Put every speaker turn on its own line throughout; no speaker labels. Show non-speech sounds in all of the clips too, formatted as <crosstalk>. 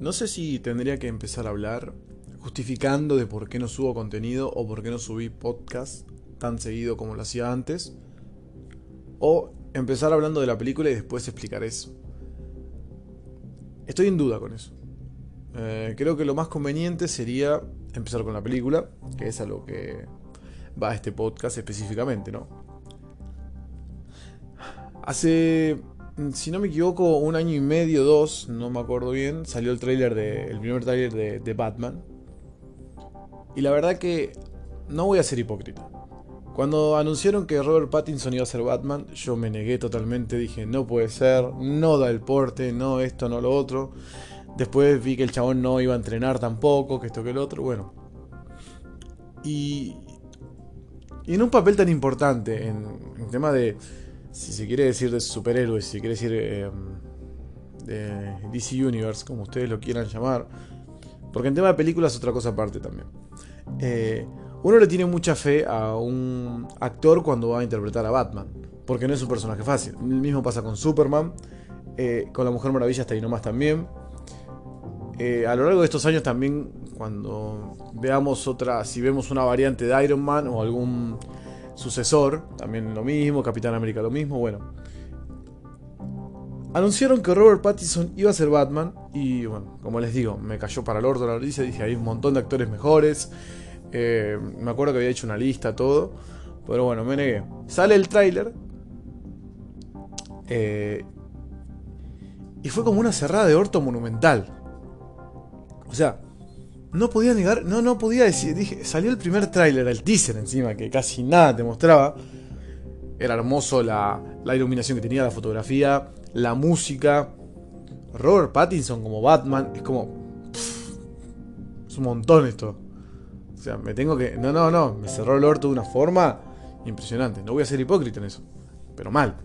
No sé si tendría que empezar a hablar justificando de por qué no subo contenido o por qué no subí podcast tan seguido como lo hacía antes. O empezar hablando de la película y después explicar eso. Estoy en duda con eso. Eh, creo que lo más conveniente sería empezar con la película, que es a lo que va este podcast específicamente, ¿no? Hace si no me equivoco, un año y medio, dos, no me acuerdo bien, salió el trailer de, el primer trailer de, de, Batman. Y la verdad que no voy a ser hipócrita. Cuando anunciaron que Robert Pattinson iba a ser Batman, yo me negué totalmente, dije, no puede ser, no da el porte, no esto, no lo otro. Después vi que el chabón no iba a entrenar tampoco, que esto, que el otro, bueno. Y, y en un papel tan importante, en, en tema de si se quiere decir de superhéroes, si se quiere decir eh, de DC Universe, como ustedes lo quieran llamar, porque en tema de películas es otra cosa aparte también. Eh, uno le tiene mucha fe a un actor cuando va a interpretar a Batman, porque no es un personaje fácil. El mismo pasa con Superman, eh, con la Mujer Maravilla hasta ahí nomás también. a lo largo de estos años también, cuando veamos otra, si vemos una variante de Iron Man o algún sucesor, también lo mismo, Capitán América lo mismo, bueno. Anunciaron que Robert Pattinson iba a ser Batman y bueno, como les digo, me cayó para el orto la noticia, dije, hay un montón de actores mejores, eh, me acuerdo que había hecho una lista, todo, pero bueno, me negué. Sale el tráiler eh, y fue como una cerrada de orto monumental. O sea, no podía negar, no, no podía decir, dije, salió el primer tráiler, el teaser encima, que casi nada te mostraba. Era hermoso la, la iluminación que tenía, la fotografía, la música. Robert Pattinson como Batman, es como... es un montón esto. O sea, me tengo que... No, no, no, me cerró el orto de una forma impresionante. No voy a ser hipócrita en eso, pero mal.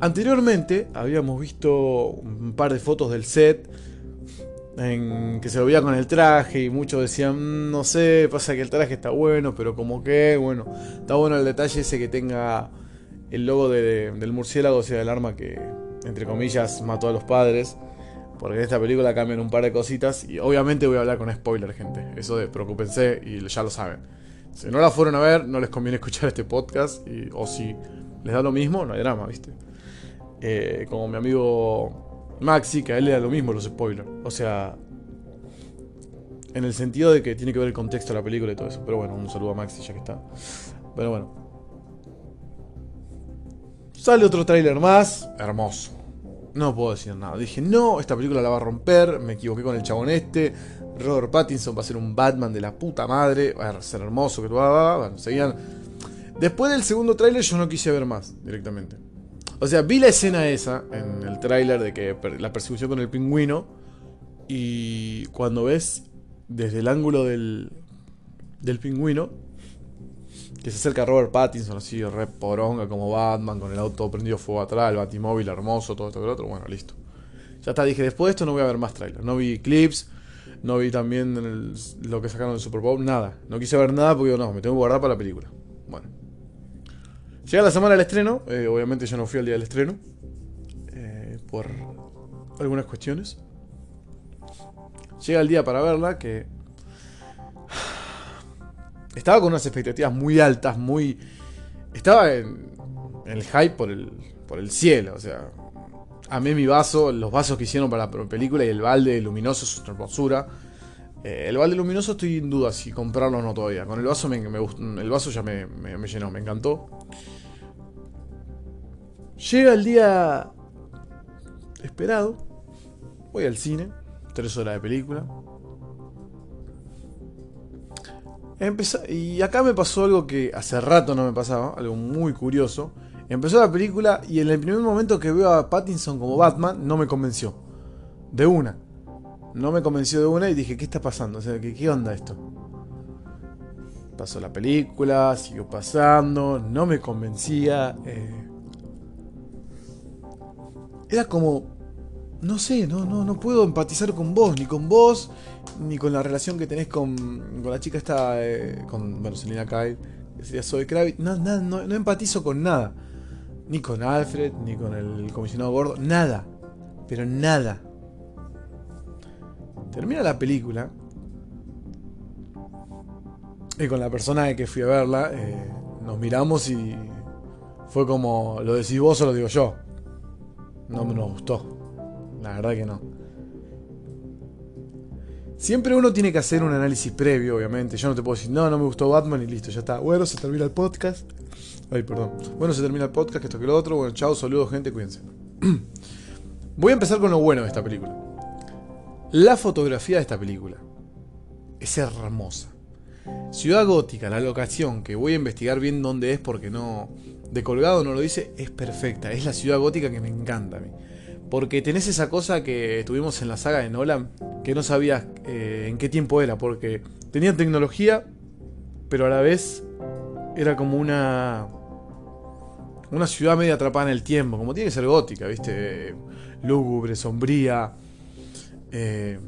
Anteriormente habíamos visto un par de fotos del set en que se lo veía con el traje y muchos decían, mm, no sé, pasa que el traje está bueno, pero como que, bueno, está bueno el detalle ese que tenga el logo del murciélago, o sea, el arma que, entre comillas, mató a los padres. Porque en esta película cambian un par de cositas y obviamente voy a hablar con spoiler, gente. Eso de preocupense y ya lo saben. Si no la fueron a ver, no les conviene <laughs> escuchar este podcast. O si les da lo mismo, no hay drama, ¿viste? Eh, como mi amigo Maxi, que a él le da lo mismo los spoilers. O sea, en el sentido de que tiene que ver el contexto de la película y todo eso. Pero bueno, un saludo a Maxi ya que está. Pero bueno. Sale otro tráiler más. Hermoso. No puedo decir nada. Dije, no, esta película la va a romper. Me equivoqué con el chabón este. Robert Pattinson va a ser un Batman de la puta madre. Va a ser hermoso que lo haga. Bueno, seguían. Después del segundo tráiler yo no quise ver más directamente. O sea, vi la escena esa en el tráiler de que la persecución con el pingüino. Y cuando ves desde el ángulo del, del pingüino, que se acerca a Robert Pattinson así, re poronga como Batman, con el auto prendido fuego atrás, el batimóvil hermoso, todo esto que lo otro, bueno, listo. Ya está, dije, después de esto no voy a ver más trailers. No vi clips, no vi también lo que sacaron del Super Bowl, nada. No quise ver nada porque no, me tengo que guardar para la película. Bueno. Llega la semana del estreno, eh, obviamente yo no fui al día del estreno, eh, por algunas cuestiones. Llega el día para verla, que estaba con unas expectativas muy altas, muy... Estaba en, el hype por el, por el cielo, o sea, amé mi vaso, los vasos que hicieron para la película y el balde luminoso, su hermosura. Eh, el balde luminoso estoy en duda si comprarlo o no todavía. Con el vaso me, el vaso ya me, llenó, me encantó. Llega el día esperado. Voy al cine. Tres horas de película. y acá me pasó algo que hace rato no me pasaba, algo muy curioso. Empezó la película y en el primer momento que veo a Pattinson como Batman no me convenció. De una no me convenció de una y dije, ¿qué está pasando? O sea, ¿qué, qué onda esto? Pasó la película, siguió pasando, no me convencía. Eh. Era como, no sé, no, no, no puedo empatizar con vos, ni con vos, ni con la relación que tenés con, con la chica esta, eh, con, bueno, Selina Kyle, sería Zoe Kravitz. No, no, no empatizo con nada. Ni con Alfred, ni con el comisionado gordo, nada. Pero nada. Termina la película. Y con la persona que fui a verla, eh, nos miramos y fue como, ¿lo decís vos o lo digo yo? No me nos gustó. La verdad que no. Siempre uno tiene que hacer un análisis previo, obviamente. Yo no te puedo decir, no, no me gustó Batman y listo, ya está. Bueno, se termina el podcast. Ay, perdón. Bueno, se termina el podcast, esto que lo otro. Bueno, chao, saludos, gente, cuídense. <clears throat> Voy a empezar con lo bueno de esta película. La fotografía de esta película es hermosa. Ciudad Gótica, la locación, que voy a investigar bien dónde es porque no. De colgado no lo dice, es perfecta. Es la ciudad gótica que me encanta a mí. Porque tenés esa cosa que tuvimos en la saga de Nolan, que no sabías eh, en qué tiempo era, porque tenía tecnología, pero a la vez era como una. Una ciudad media atrapada en el tiempo, como tiene que ser gótica, ¿viste? Lúgubre, sombría, eh,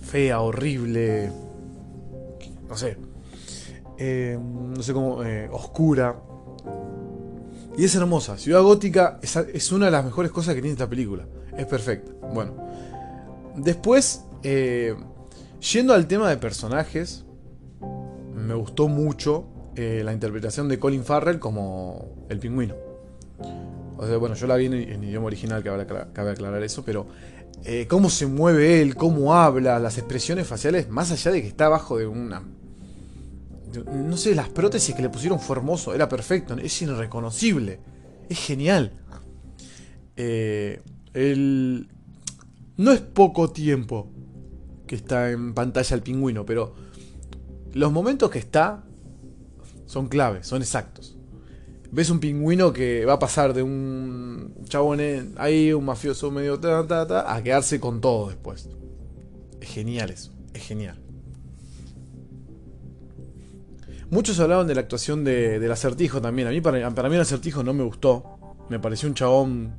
fea, horrible, no sé, eh, no sé cómo, oscura. Y es hermosa. Ciudad Gótica es, una de las mejores cosas que tiene esta película. Es perfecta. Bueno. Después, eh, yendo al tema de personajes, me gustó mucho eh, la interpretación de Colin Farrell como el pingüino. O sea, bueno, yo la vi en, idioma original, cabe, aclarar eso, pero eh, cómo se mueve él, cómo habla, las expresiones faciales, más allá de que está abajo de una no sé, las prótesis que le pusieron fue hermoso, era perfecto, es irreconocible, es genial. Eh, no es poco tiempo que está en pantalla el pingüino, pero los momentos que está son claves, son exactos. Ves un pingüino que va a pasar de un chabón ahí, un mafioso medio ta, ta, ta, a quedarse con todo después. Es genial eso, es genial. Muchos hablaban de la actuación de, del acertijo también. A mí, para, para mí, el acertijo no me gustó. Me pareció un chabón.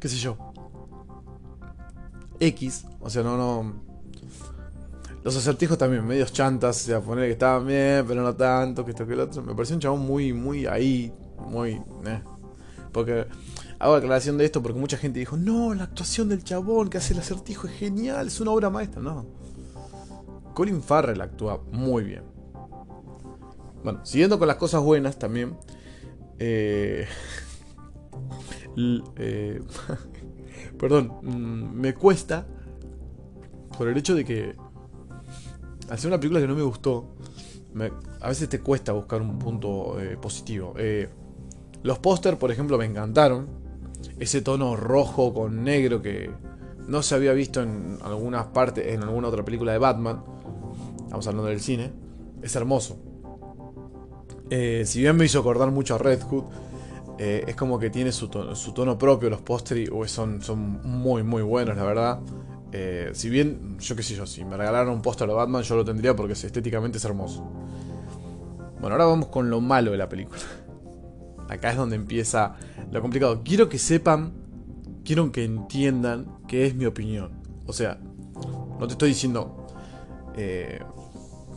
qué sé yo. X. O sea, no, no. Los acertijos también, medios chantas. O sea, poner que estaban bien, pero no tanto, que esto que el otro. Me pareció un chabón muy, muy ahí. Muy. Eh. Porque. Hago aclaración de esto porque mucha gente dijo: No, la actuación del chabón que hace el acertijo es genial, es una obra maestra. No. Colin Farrell actúa muy bien. Bueno, siguiendo con las cosas buenas también. Eh, <laughs> eh, <laughs> perdón, mm, me cuesta por el hecho de que al ser una película que no me gustó, a veces te cuesta buscar un punto eh, positivo. los póster, por ejemplo, me encantaron. Ese tono rojo con negro que no se había visto en algunas partes, en alguna otra película de Batman. Estamos hablando del cine. Es hermoso. Eh, si bien me hizo acordar mucho a Red Hood, eh, es como que tiene su tono, propio. Los pósteres son, son muy, muy buenos, la verdad. Eh, si bien, yo qué sé yo, si me regalaran un póster de Batman, yo lo tendría porque estéticamente es hermoso. Bueno, ahora vamos con lo malo de la película. <laughs> Acá es donde empieza lo complicado. Quiero que sepan, quiero que entiendan que es mi opinión. O sea, no te estoy diciendo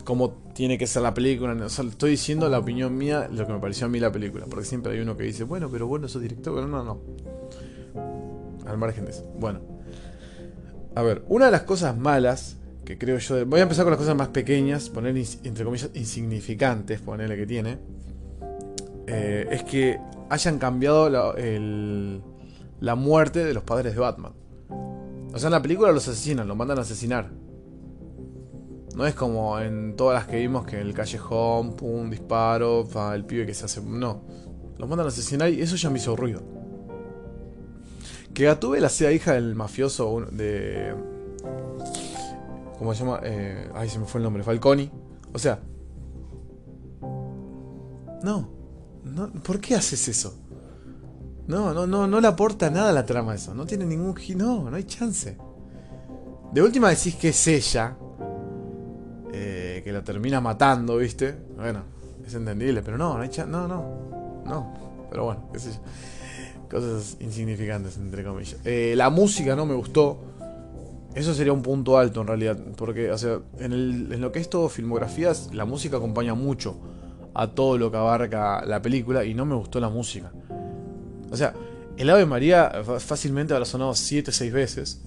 cómo tiene que ser la película. O estoy diciendo la opinión mía, lo que me pareció a mí la película. Porque siempre hay uno que dice, bueno, pero bueno, sos director. No, no, no. Al margen de eso. Bueno. A ver, una de las cosas malas que creo yo. Voy a empezar con las cosas más pequeñas, poner entre comillas insignificantes, ponerle que tiene. Eh, es que hayan cambiado la, la muerte de los padres de Batman. O sea, en la película los asesinan, los mandan a asesinar. No es como en todas las que vimos que en el callejón, pum, disparo, el pibe que se hace. No. Los mandan a asesinar y eso ya me hizo ruido. Que Gatúbela sea hija del mafioso de. ¿Cómo se llama? Eh, ay, se me fue el nombre. Falconi. O sea. No. no. ¿Por qué haces eso? No, no, no, no le aporta nada a la trama eso. No tiene ningún. No, no hay chance. De última decís que es ella, que la termina matando, ¿viste? Bueno, es entendible, pero no, no no, no, no, pero bueno, qué. Cosas insignificantes, entre comillas. Eh, la música no me gustó. Eso sería un punto alto en realidad, porque, o sea, en, el, en lo que es todo filmografías, la música acompaña mucho a todo lo que abarca la película y no me gustó la música. O sea, el Ave María fácilmente habrá sonado 7 6 veces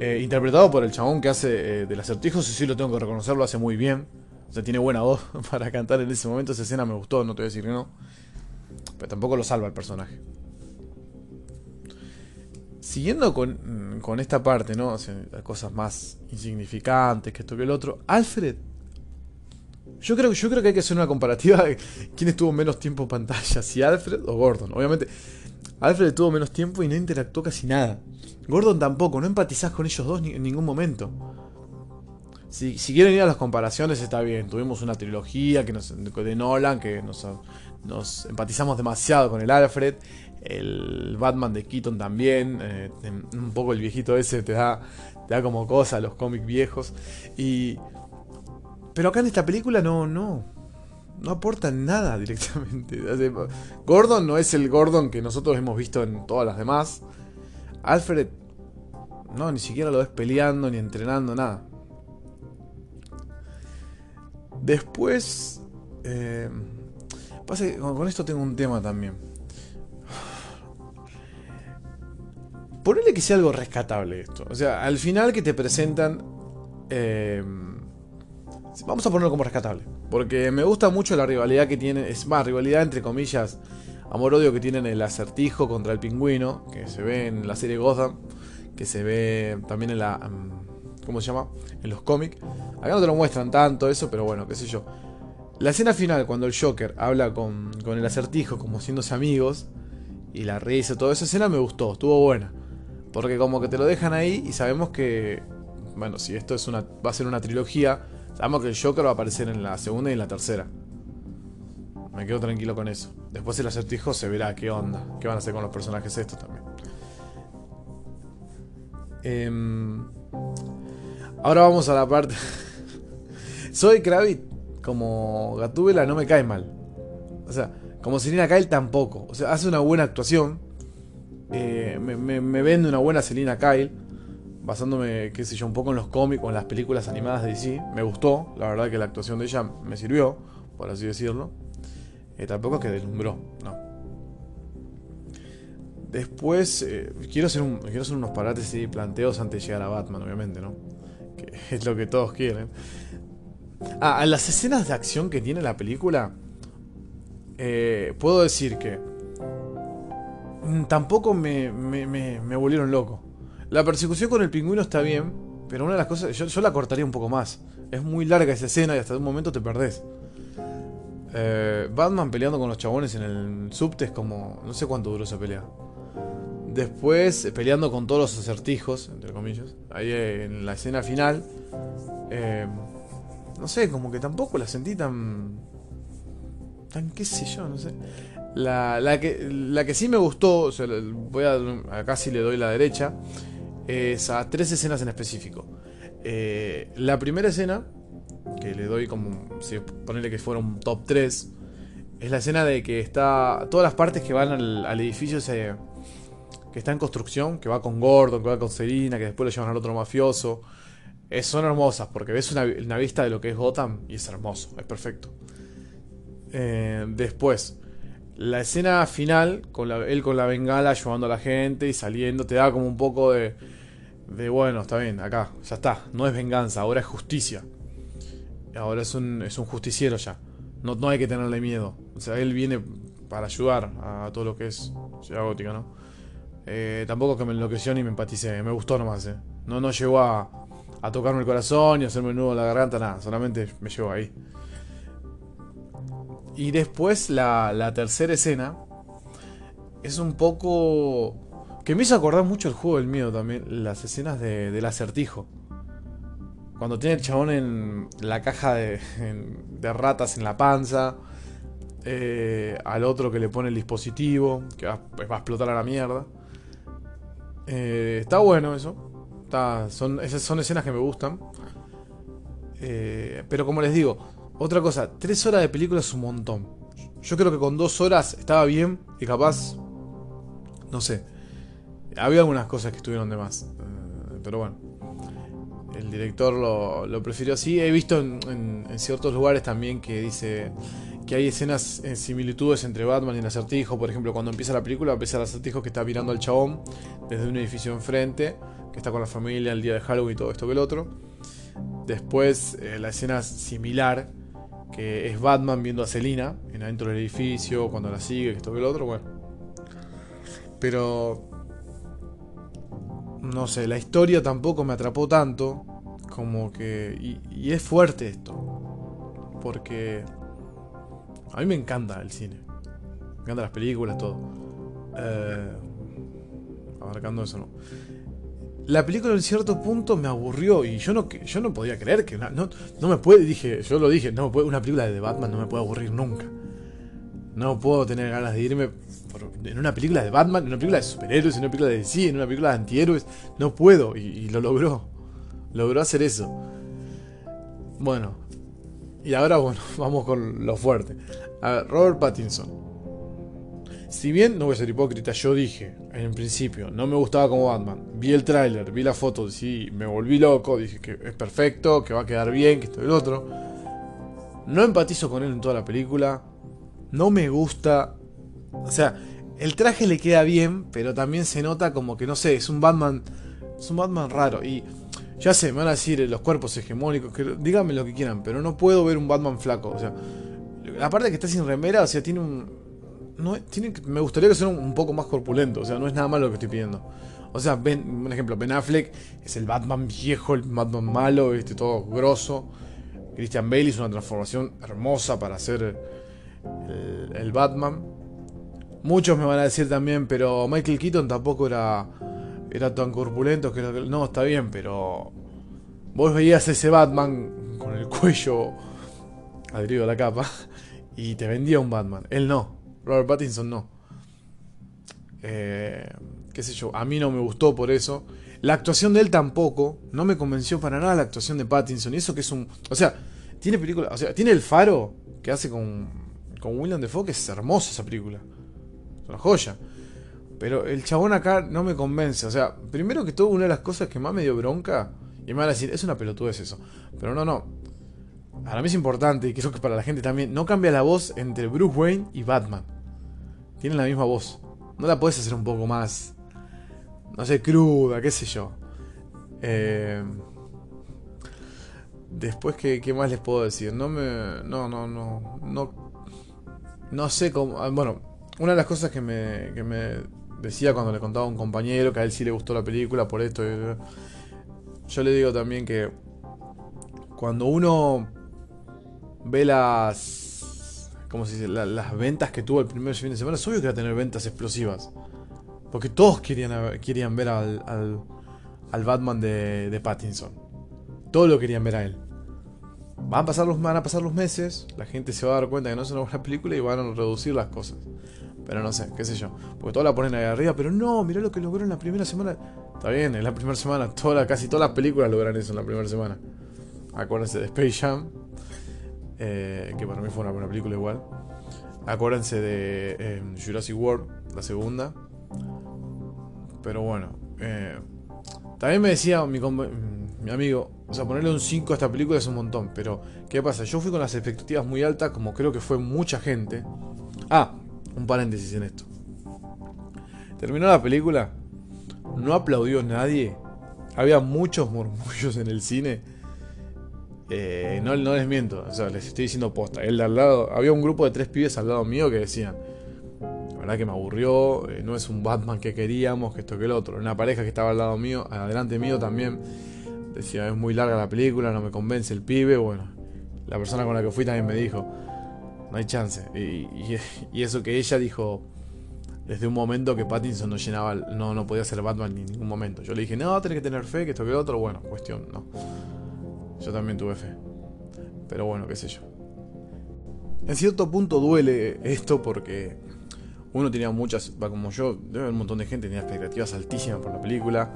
Eh, interpretado por el chabón que hace eh, del acertijo, sí, sí lo tengo que reconocer, lo hace muy bien. O sea, tiene buena voz <laughs> para cantar en ese momento. Esa escena me gustó, no te voy a decir que no. Pero tampoco lo salva el personaje. Siguiendo con, con esta parte, ¿no? O cosas más insignificantes que esto que el otro. Alfred. Yo creo, yo creo que hay que hacer una comparativa de quién estuvo menos tiempo en pantalla, si Alfred o Gordon. Obviamente, Alfred tuvo menos tiempo y no interactuó casi nada. Gordon tampoco, no empatizás con ellos dos en ningún momento. Si, quieren ir a las comparaciones, está bien. Tuvimos una trilogía que de Nolan que nos empatizamos demasiado con el Alfred. El Batman de Keaton también. Eh, un poco el viejito ese te da, te da como cosa, los cómics viejos. Y. Pero acá en esta película no, no. No aportan nada <laughs> directamente. Gordon no es el Gordon que nosotros hemos visto en todas las demás. Alfred. No, ni siquiera lo ves peleando ni entrenando, nada. Después. Eh, con esto tengo un tema también. Ponele que sea algo rescatable esto. O sea, al final que te presentan. Eh, vamos a ponerlo como rescatable. Porque me gusta mucho la rivalidad que tiene. Es más, rivalidad entre comillas. Amor-odio que tienen el acertijo contra el pingüino. Que se ve en la serie Gotham. Que se ve también en la. Mm, ¿Cómo se llama? En los cómics. Acá no te lo muestran tanto eso, pero bueno, qué sé yo. La escena final, cuando el Joker habla con, con el acertijo como siéndose amigos. Y la risa, toda esa escena me gustó, estuvo buena. Porque como que te lo dejan ahí y sabemos que, bueno, si esto es una, va a ser una trilogía, sabemos que el Joker va a aparecer en la segunda y en la tercera. Me quedo tranquilo con eso. Después el acertijo se verá qué onda, qué van a hacer con los personajes estos también. Em, ahora vamos a la parte... <laughs> Soy Kravitz, como Gatúbela no me cae mal. O sea, como Selina Kyle tampoco. O sea, hace una buena actuación eh, me, vende una buena Selina Kyle, basándome, qué sé yo, un poco en los cómics o en las películas animadas de DC. Me gustó, la verdad que la actuación de ella me sirvió, por así decirlo. Eh, tampoco es que deslumbró, no. Después, eh, quiero, hacer unos parates y planteos antes de llegar a Batman, obviamente, ¿no? Que <laughs> es lo que todos quieren. Ah, las escenas de acción que tiene la película, puedo decir que tampoco me, me, volvieron loco. La persecución con el pingüino está bien, pero una de las cosas, yo, la cortaría un poco más. Es muy larga esa escena y hasta un momento te perdés. Eh, Batman peleando con los chabones en el subte es como. No sé cuánto duró esa pelea. Después, peleando con todos los acertijos, entre comillas. Ahí en la escena final. Eh, no sé, como que tampoco la sentí tan. tan qué sé yo, no sé. La, que, la que sí me gustó, voy a, acá sí le doy la derecha, es a tres escenas en específico. Eh, la primera escena, que le doy como, si ponerle que fuera un top 3, es la escena de que está, todas las partes que van al, edificio que está en construcción, que va con Gordon, que va con Serina, que después lo llevan al otro mafioso. son hermosas porque ves una, vista de lo que es Gotham y es hermoso, es perfecto. Eh, después, la escena final, con él con la bengala ayudando a la gente y saliendo, te da como un poco de, de, bueno, está bien, acá, ya está, no es venganza, ahora es justicia. Ahora es un, es un justiciero ya. No, no hay que tenerle miedo. O sea, él viene para ayudar a todo lo que es Ciudad Gótica, ¿no? Eh, tampoco que me enloqueció ni me empaticé, me gustó nomás, ¿eh? No, no llegó a, tocarme el corazón y hacerme un nudo en la garganta, nada, solamente me llevó ahí. Y después la, tercera escena es un poco... Que me hizo acordar mucho el juego del miedo también, las escenas de, del acertijo. Cuando tiene el chabón en la caja de, de ratas en la panza. Eh, al otro que le pone el dispositivo, que va, a explotar a la mierda. Eh, está bueno eso. son, esas son escenas que me gustan. Eh, pero como les digo, otra cosa, tres horas de película es un montón. Yo creo que con dos horas estaba bien y capaz, no sé, había algunas cosas que estuvieron de más. Eh, pero bueno, el director lo, prefirió así. He visto en, ciertos lugares también que dice que hay escenas en similitudes entre Batman y el acertijo. Por ejemplo, cuando empieza la película, empieza el acertijo que está mirando al chabón desde un edificio enfrente, que está con la familia el día de Halloween y todo esto que el otro. Después, eh, la escena similar, que es Batman viendo a Selina en adentro del edificio, cuando la sigue, esto que el otro, bueno. Pero. No sé, la historia tampoco me atrapó tanto. Como que. Y, y es fuerte esto. Porque a mí me encanta el cine. Me encantan las películas, todo. Eh, abarcando eso, ¿no? La película en cierto punto me aburrió y yo no, yo no podía creer que... no, no me puede, dije, yo lo dije, no una película de Batman no me puede aburrir nunca. No puedo tener ganas de irme en una película de Batman, en una película de superhéroes, en una película de DC, en una película de antihéroes. No puedo y, y lo logró. Logró hacer eso. Bueno, y ahora, bueno, <laughs> vamos con lo fuerte. A ver, Robert Pattinson. Si bien, no voy a ser hipócrita, yo dije en principio, no me gustaba como Batman. Vi el tráiler, vi la foto, sí, me volví loco, dije que es perfecto, que va a quedar bien, que esto y el otro. No empatizo con él en toda la película. No me gusta. O sea, el traje le queda bien, pero también se nota como que, no sé, es un Batman. Es un Batman raro. Y ya sé, me van a decir los cuerpos hegemónicos, que díganme lo que quieran, pero no puedo ver un Batman flaco. O sea, aparte de que está sin remera, o sea, tiene un. No, tiene, me gustaría que sea un, poco más corpulento, o sea, no es nada malo lo que estoy pidiendo. O sea, ben, un ejemplo, Ben Affleck es el Batman viejo, el Batman malo, este, todo grosso. Christian Bale hizo una transformación hermosa para el, el Batman. Muchos me van a decir también, pero Michael Keaton tampoco era era tan corpulento que no, está bien, pero vos veías ese Batman con el cuello adherido a la capa y te vendía un Batman. Él no, Robert Pattinson no. Eh, qué sé yo, a mí no me gustó por eso. La actuación de él tampoco, no me convenció para nada la actuación de Pattinson. Y eso que es un. O sea, tiene película. O sea, tiene el faro que hace con, con William Defoe, que es hermosa esa película. Es una joya. Pero el chabón acá no me convence. O sea, primero que todo, una de las cosas que más me dio bronca. Y me van a decir, es una pelotudez eso. Pero no, no. Para mí es importante, y creo que para la gente también. No cambia la voz entre Bruce Wayne y Batman. Tienen la misma voz. No la puedes hacer un poco más. No sé, cruda, qué sé yo. Eh, después, ¿qué, ¿qué, más les puedo decir? No me. No, no, no. No, no sé cómo. Ah, bueno, una de las cosas que me, que me decía cuando le contaba a un compañero que a él sí le gustó la película por esto. Yo le digo también que cuando uno ve las. ¿Cómo se dice? las ventas que tuvo el primer fin de semana, es obvio que va a tener ventas explosivas. Porque todos querían, querían ver al, al, Batman de, de, Pattinson. Todos lo querían ver a él. Van a, pasar los, van a pasar los meses, la gente se va a dar cuenta que no es una buena película y van a reducir las cosas. Pero no sé, qué sé yo. Porque todos la ponen ahí arriba, pero no, mirá lo que logró en la primera semana. Está bien, en la primera semana, toda, casi todas las películas logran eso en la primera semana. Acuérdense de Space Jam, eh, que para mí fue una buena película igual. Acuérdense de eh, Jurassic World, la segunda. Pero bueno, eh, también me decía mi, mi amigo, o sea, ponerle un 5 a esta película es un montón, pero ¿qué pasa? Yo fui con las expectativas muy altas, como creo que fue mucha gente. Ah, un paréntesis en esto. Terminó la película, no aplaudió nadie, había muchos murmullos en el cine. Eh, no, les miento, o sea, les estoy diciendo posta. El de al lado, había un grupo de tres pibes al lado mío que decían, la verdad que me aburrió, eh, no es un Batman que queríamos, que esto que el otro. Una pareja que estaba al lado mío, adelante mío también, decía, es muy larga la película, no me convence el pibe. Bueno, la persona con la que fui también me dijo, no hay chance. Y, eso que ella dijo desde un momento que Pattinson no llenaba, no, no podía ser Batman ni en ningún momento. Yo le dije, no, tenés que tener fe, que esto que otro. Bueno, cuestión, no. Yo también tuve fe. Pero bueno, qué sé yo. En cierto punto duele esto porque uno tenía muchas, como yo, un montón de gente tenía expectativas altísimas por la película.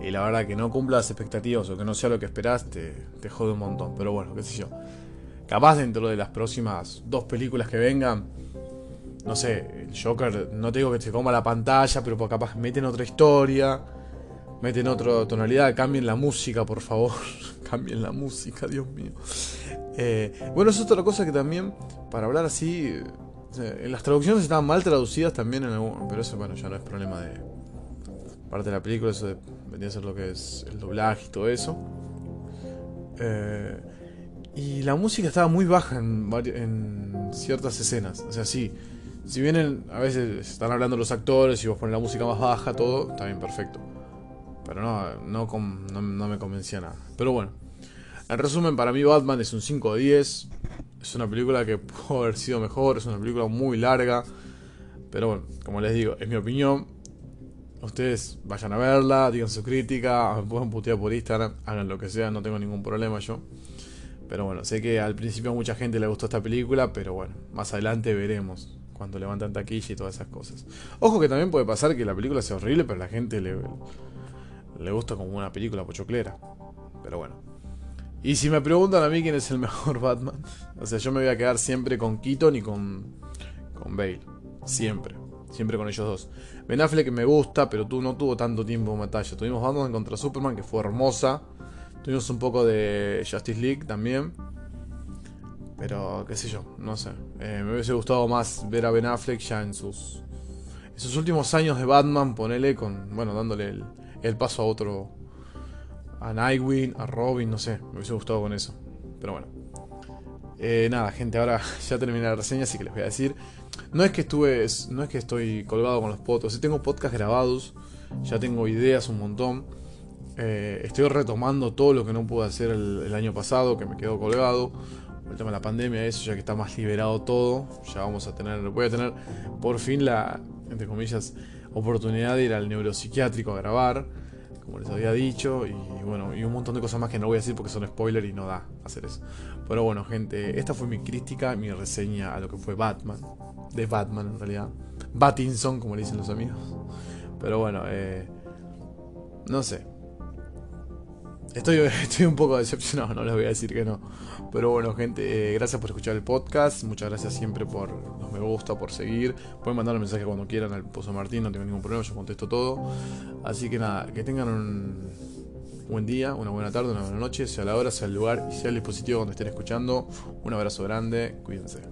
Y la verdad que no cumpla las expectativas o que no sea lo que esperaste, te jode un montón. Pero bueno, qué sé yo. Capaz dentro de las próximas dos películas que vengan, no sé, el Joker, no te digo que se coma la pantalla, pero capaz meten otra historia, meten otra tonalidad, cambien la música, por favor. <laughs> cambien la música, Dios mío. Eh, bueno, es otra cosa que también, para hablar así, las traducciones estaban mal traducidas también, en algún, pero eso, bueno, ya no es problema de parte de la película, eso vendría a ser lo que es el doblaje y todo eso. Eh, y la música estaba muy baja en, en ciertas escenas, o sea, sí. Si vienen, a veces están hablando los actores y vos pones la música más baja, todo, está bien, perfecto. Pero no, no, no me convencía nada. Pero bueno, en resumen, para mí Batman es un 5 de 10. Es una película que <laughs> pudo haber sido mejor, es una película muy larga. Pero bueno, como les digo, es mi opinión. Ustedes vayan a verla, digan su crítica, me pueden putear por Instagram, hagan lo que sea, no tengo ningún problema yo. Pero bueno, sé que al principio a mucha gente le gustó esta película, pero bueno, más adelante veremos cuando levantan taquilla y todas esas cosas. Ojo que también puede pasar que la película sea horrible, pero la gente le, le gusta como una película pochoclera. Pero bueno. Y si me preguntan a mí quién es el <laughs> mejor Batman, o sea, yo me voy a quedar siempre con Keaton y con, con Bale. Siempre. Siempre con ellos dos. Ben Affleck me gusta, pero tú no tuvo tanto tiempo en batalla. Tuvimos Batman contra Superman, que fue hermosa. Tuvimos un poco de Justice League también. Pero, qué sé yo, no sé. Eh, me hubiese gustado más ver a Ben Affleck ya en sus, en sus últimos años de Batman, ponele con, bueno, dándole el, el paso a otro, a Nightwing, a Robin, no sé, me hubiese gustado con eso. Pero bueno. Eh, nada, gente, ahora <laughs> ya terminé la reseña, así que les voy a decir. No es que estuve, no es que estoy colgado con los podcasts, tengo podcasts grabados, ya tengo ideas un montón. Eh, estoy retomando todo lo que no pude hacer el, año pasado, que me quedó colgado. El tema de la pandemia, eso, ya que está más liberado todo, ya vamos a tener, voy a tener por fin la, entre comillas, oportunidad de ir al neuropsiquiátrico a grabar como les había dicho, y bueno, y un montón de cosas más que no voy a decir porque son spoiler y no da hacer eso. Pero bueno, gente, esta fue mi crítica, mi reseña a lo que fue Batman, de Batman en realidad, Batinson, como le dicen los amigos. Pero bueno, eh, no sé, Estoy, <laughs> estoy un poco decepcionado, no les voy a decir que no. Pero bueno, gente, eh, gracias por escuchar el podcast. Muchas gracias siempre por los me gusta, por seguir. Pueden mandar un mensaje cuando quieran al Pozo Martín, no tengo ningún problema, yo contesto todo. Así que nada, que tengan un buen día, una buena tarde, una buena noche, sea la hora, sea el lugar y sea el dispositivo donde estén escuchando. Un abrazo grande, cuídense.